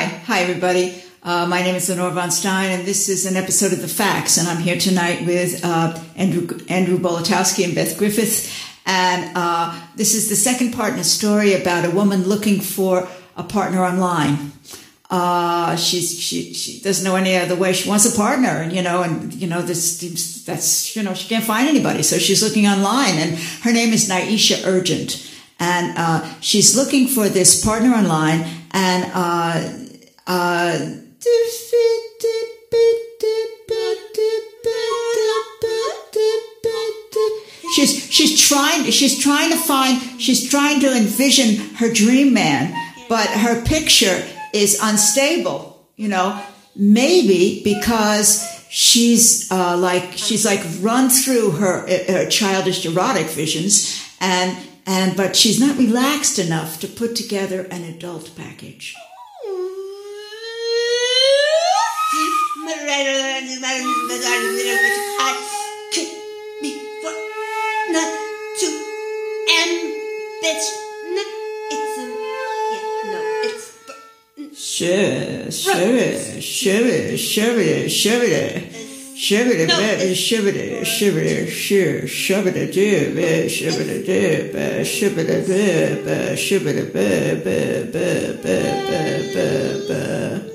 Hi, hi everybody. Uh, my name is Lenore Von Stein, and this is an episode of The Facts. And I'm here tonight with uh, Andrew Andrew Bolotowski and Beth Griffith. And uh, this is the second part in a story about a woman looking for a partner online. Uh, she's she she doesn't know any other way. She wants a partner, and you know, and you know this that's you know she can't find anybody, so she's looking online, and her name is Niesha Urgent, and uh, she's looking for this partner online, and uh, uh, she's she's trying she's trying to find she's trying to envision her dream man, but her picture is unstable, you know, maybe because she's uh, like she's like run through her, her childish erotic visions and and but she's not relaxed enough to put together an adult package. put it right over there and just let him use the garden little bit of I could be for not to and bitch no, it's um yeah no it's Share, share it, share it, share it, share it. Shiver it, baby, shiver it, shiver it, shiver, shiver it, baby, shiver it, baby, shiver it, baby, shiver it, baby, baby, baby, baby.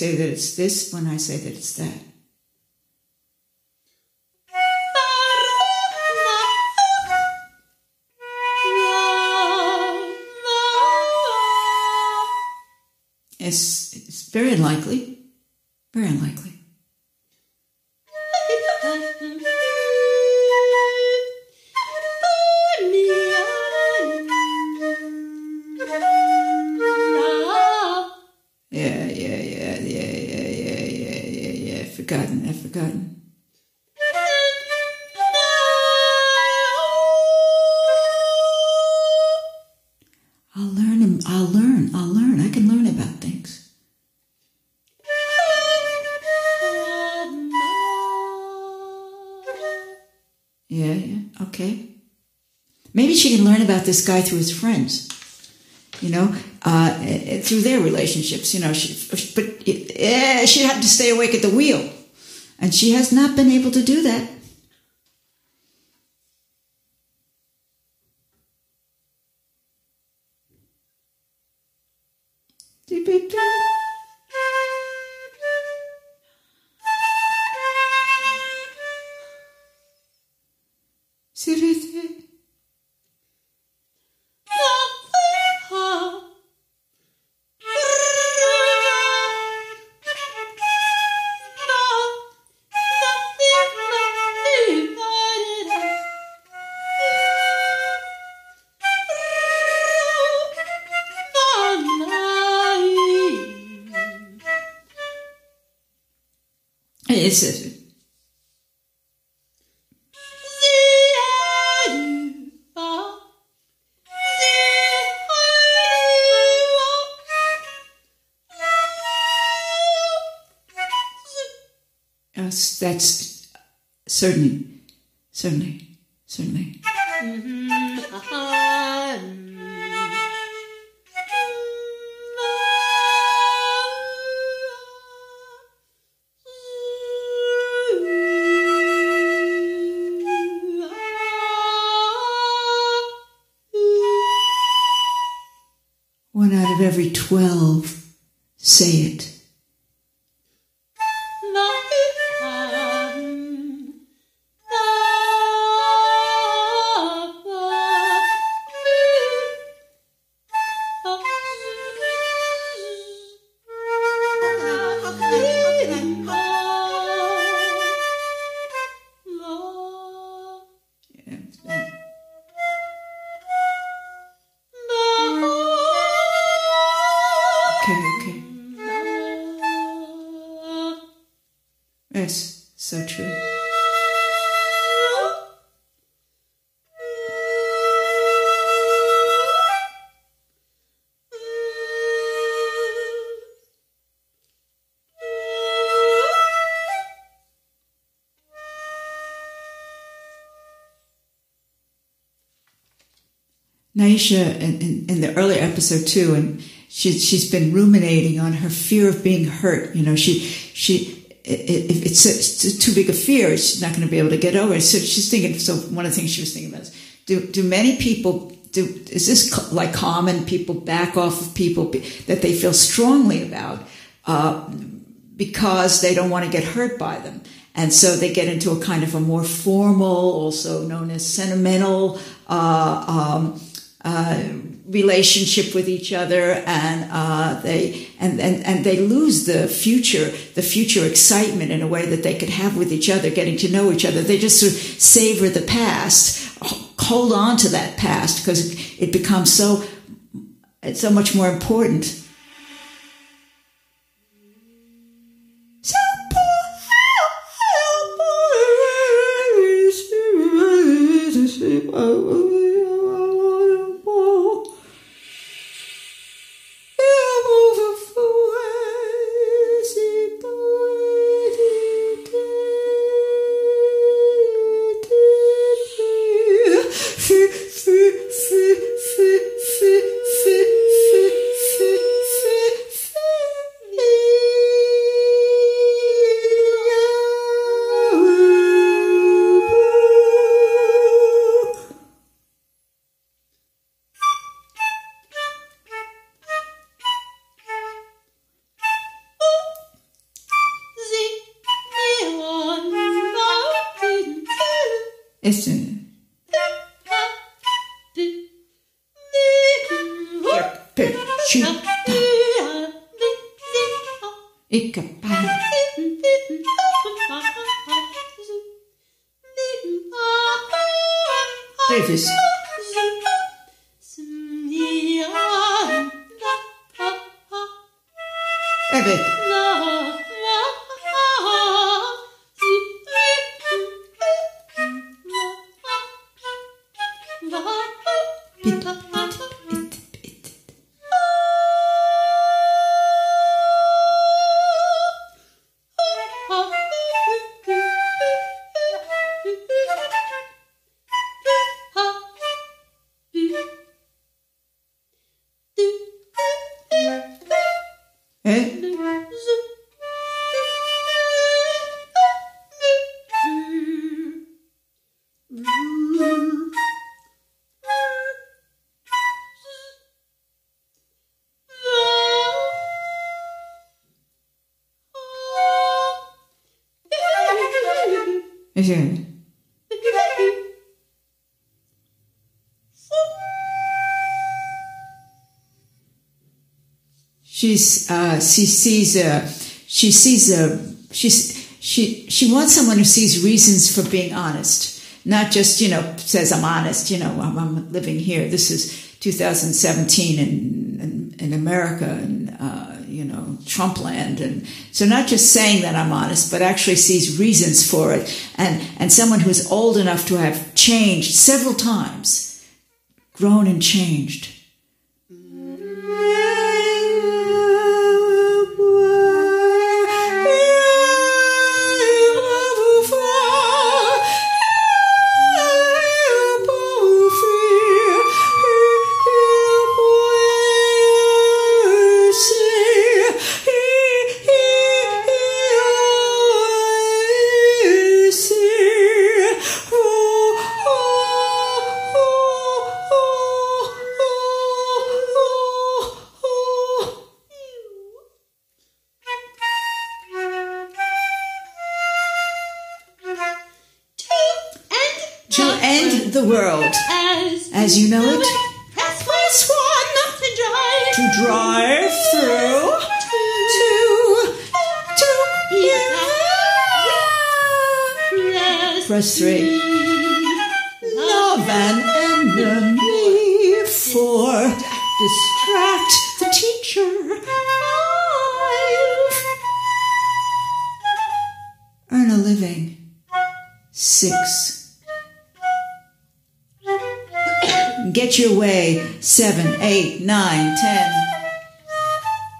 Say that it's this when I say that it's that. It's, it's very unlikely. Forgotten, I've forgotten. I'll learn I'll learn. I'll learn. I can learn about things. Yeah, yeah, okay. Maybe she can learn about this guy through his friends you know, uh, through their relationships. You know, she, but uh, she had to stay awake at the wheel, and she has not been able to do that. is it? Yes, that's certainly, certainly. 12. Say it. Niesha in, in, in, the earlier episode too, and she, she's been ruminating on her fear of being hurt. You know, she, she, if it's, it's too big a fear, she's not going to be able to get over it. So she's thinking, so one of the things she was thinking about is, do, do many people, do, is this like common people back off of people that they feel strongly about, uh, because they don't want to get hurt by them? And so they get into a kind of a more formal, also known as sentimental, uh, um, uh, relationship with each other and uh, they and, and and they lose the future the future excitement in a way that they could have with each other getting to know each other. They just sort of savor the past hold on to that past because it, becomes so it's so much more important 别 she's uh, she sees a she sees a she's she she wants someone who sees reasons for being honest, not just you know says I'm honest. You know I'm, I'm living here. This is 2017 in in, in America and uh, you know Trump land, and so not just saying that I'm honest, but actually sees reasons for it, and and someone who's old enough to have changed several times, grown and changed as you know Get your way. Seven, eight, nine, ten.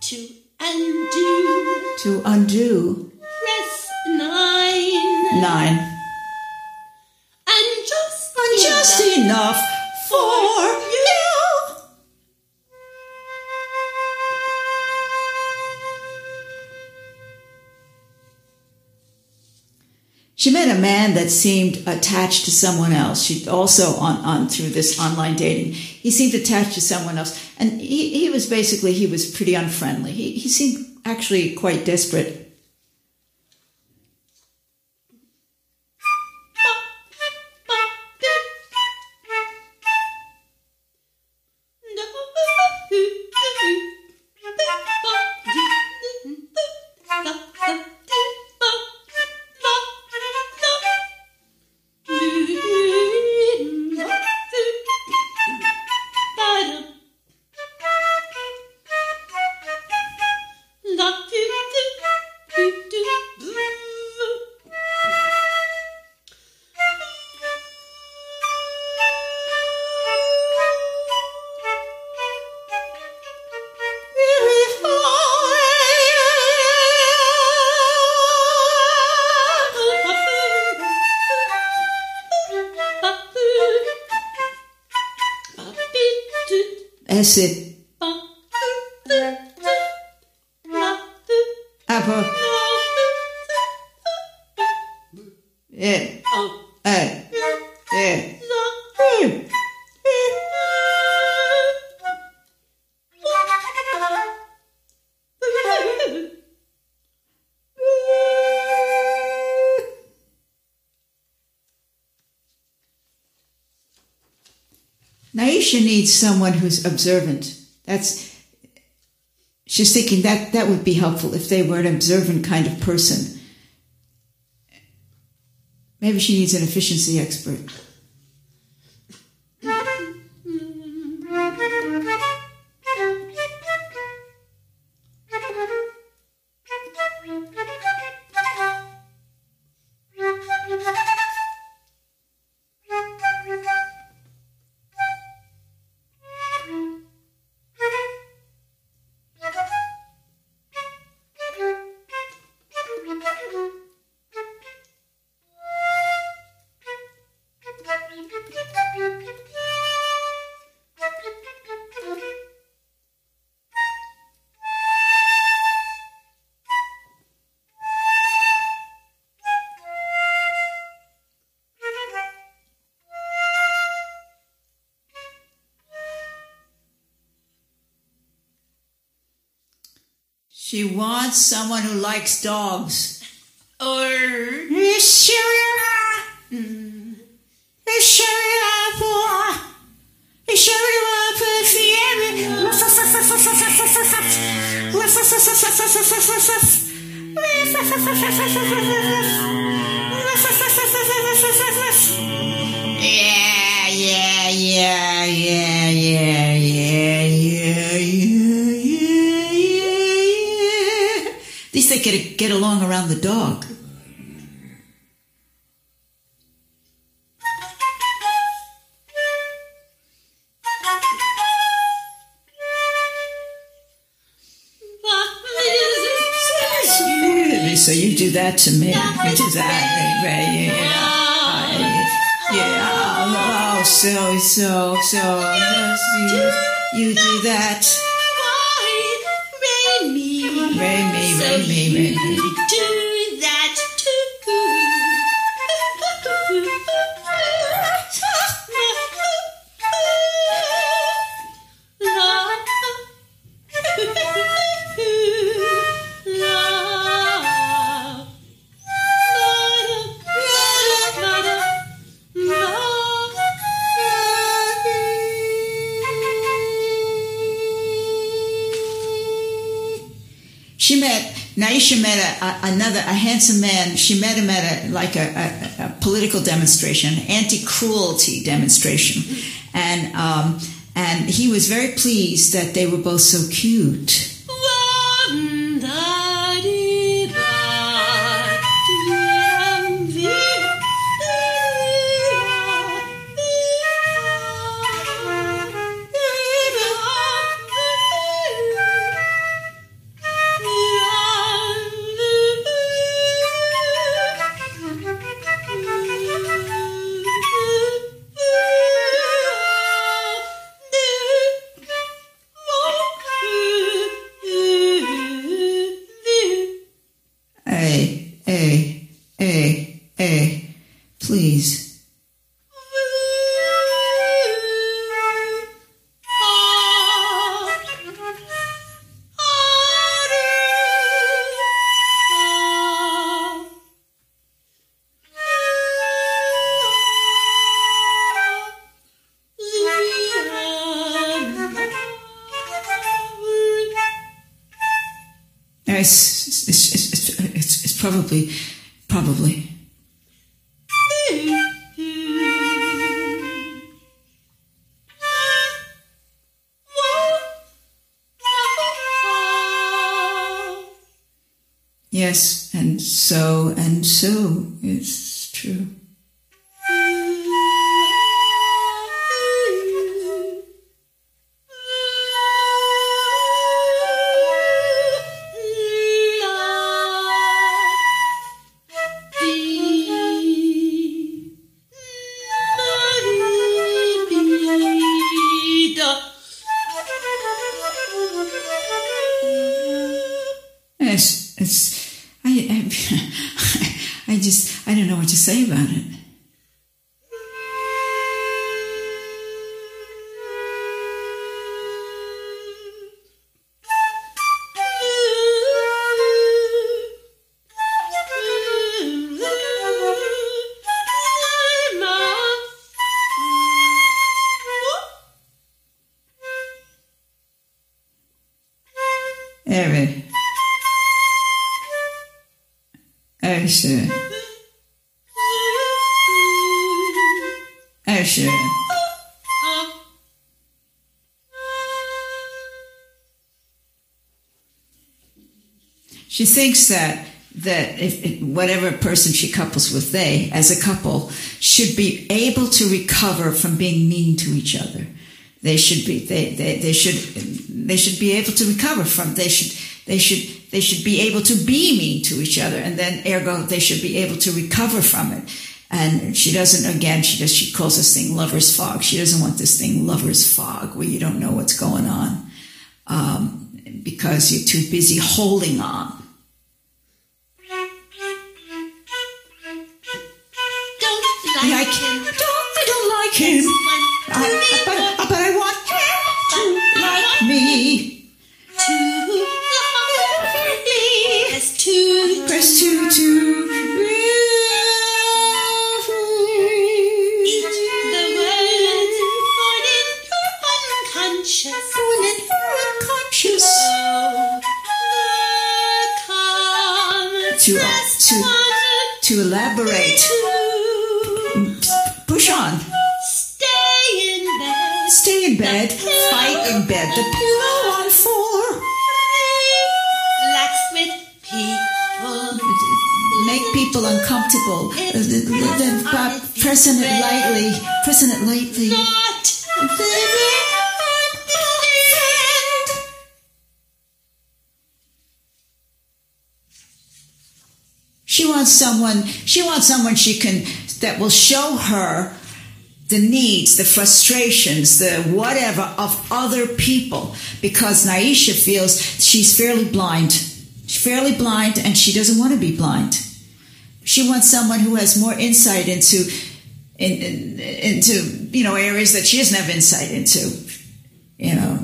To undo. To undo. Press nine. Nine. And just and Just enough for a man that seemed attached to someone else. She also on, on through this online dating. He seemed attached to someone else. And he, he was basically he was pretty unfriendly. He he seemed actually quite desperate. Acid. Apple. Yeah. Uh, yeah. Niesha needs someone who's observant. That's she's thinking that that would be helpful if they were an observant kind of person. Maybe she needs an efficiency expert. She wants someone who likes dogs. Or Yeah, yeah, yeah, yeah, Least get along around the dog. So you do that to me. You do that, right? Yeah, yeah. Oh, oh, so, so, so. You, you do that. Niesha met a, a, another a handsome man. She met him at a like a, a, political demonstration, anti cruelty demonstration, and um, and he was very pleased that they were both so cute. It's, it's, it's, it's, it's probably, probably. Yes, and so and so it's true. She thinks that that if, whatever person she couples with, they as a couple should be able to recover from being mean to each other. They should be they, they, they should they should be able to recover from they should they should they should be able to be mean to each other and then ergo they should be able to recover from it. And she doesn't again she does she calls this thing lover's fog. She doesn't want this thing lover's fog where you don't know what's going on. Um, because you're too busy holding on. Like Like, him. don't, I don't like him. I, but, but I want him to like me. To Press two. Press two to Eat the words born in your unconscious. unconscious. Oh, Come, To- to- To elaborate, bed, fight in bed. The pillow on four. Relax with people. Make people uncomfortable. Then uh, pressing it lightly, pressing it lightly. Not She wants someone, she wants someone she can, that will show her the needs, the frustrations, the whatever of other people. Because Niesha feels she's fairly blind. She's fairly blind and she doesn't want to be blind. She wants someone who has more insight into, in, in, into, you know, areas that she doesn't have insight into. You know,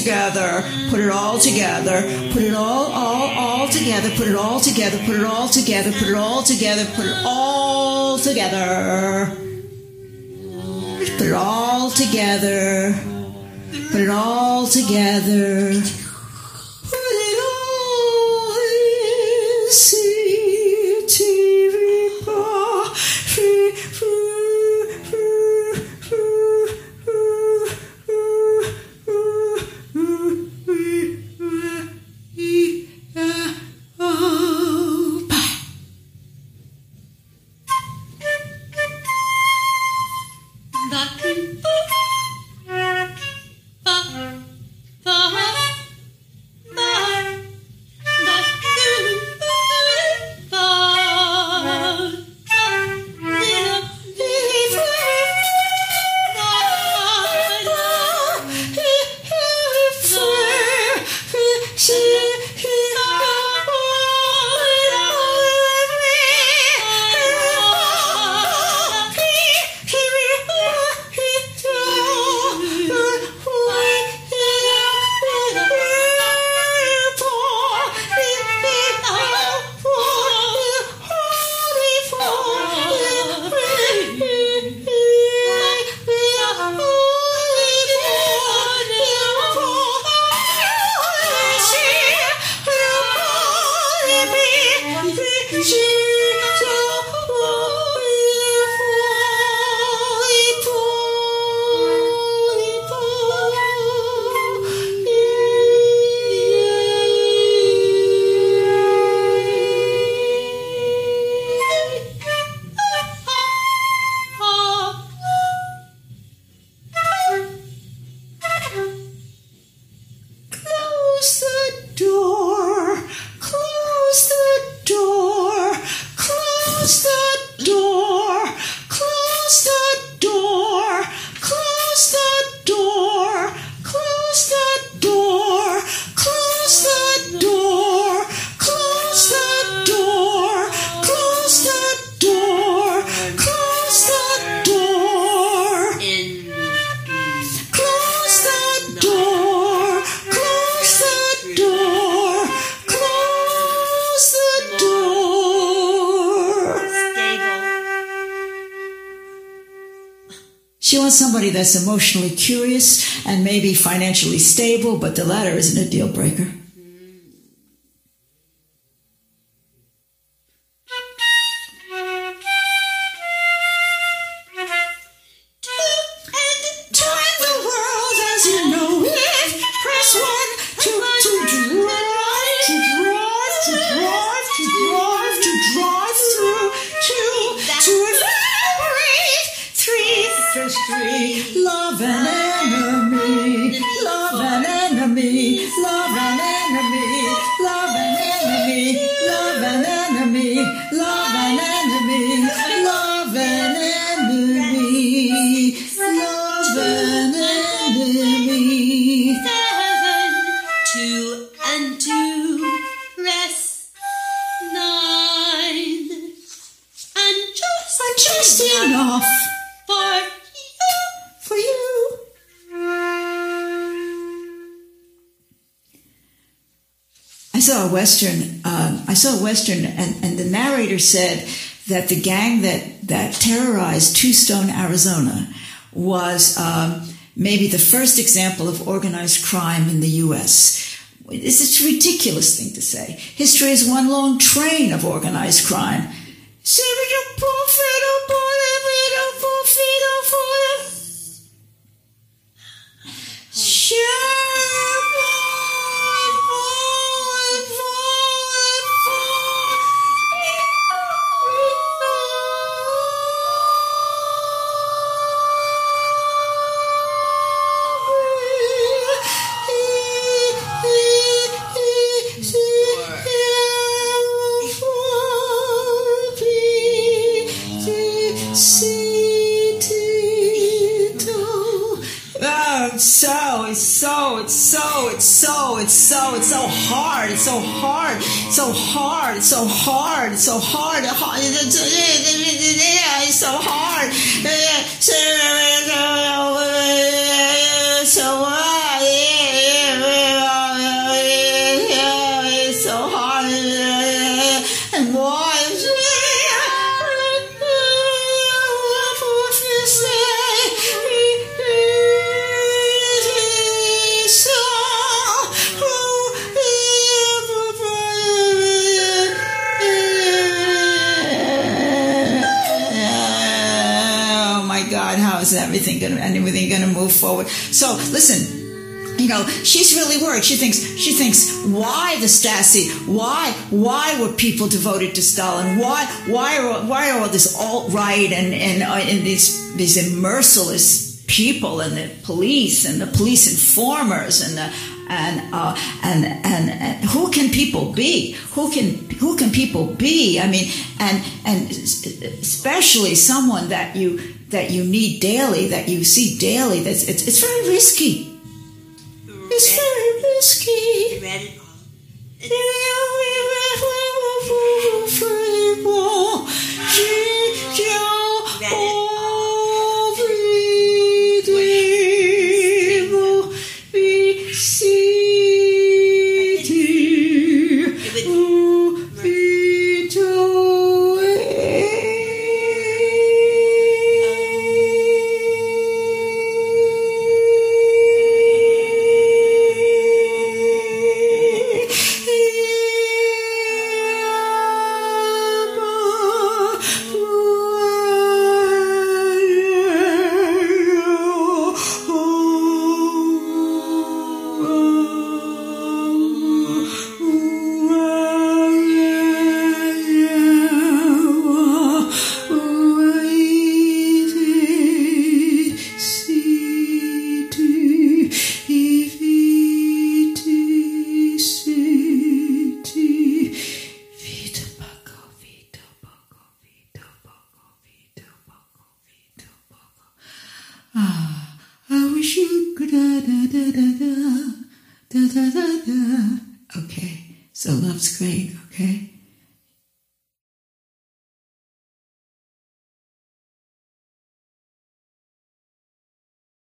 together. Put it all together. Put it all, all, all together. Put it all together. Put it all together. Put it all together. Put it all together. Put it all together. Put it all together. Bakın. She wants somebody that's emotionally curious and maybe financially stable, but the latter isn't a deal breaker. Western. Um, I saw a western, and, and the narrator said that the gang that that terrorized Tombstone, Arizona, was um, maybe the first example of organized crime in the U.S. It's it's a ridiculous thing to say. History is one long train of organized crime. Oh, so, it's so, it's so hard, it's so hard, it's so hard, it's so hard, it's so hard, it's so hard. Forward? So listen, you know she's really worried she thinks she thinks why the stasi why why were people devoted to stalin why why are why are all this alt right and and, uh, and these these merciless people and the police and the police informers and the and uh, and, and and who can people be? Who can who can people be? I mean, and and especially someone that you that you need daily, that you see daily. That's it's it's very risky. It's very risky. Read it all.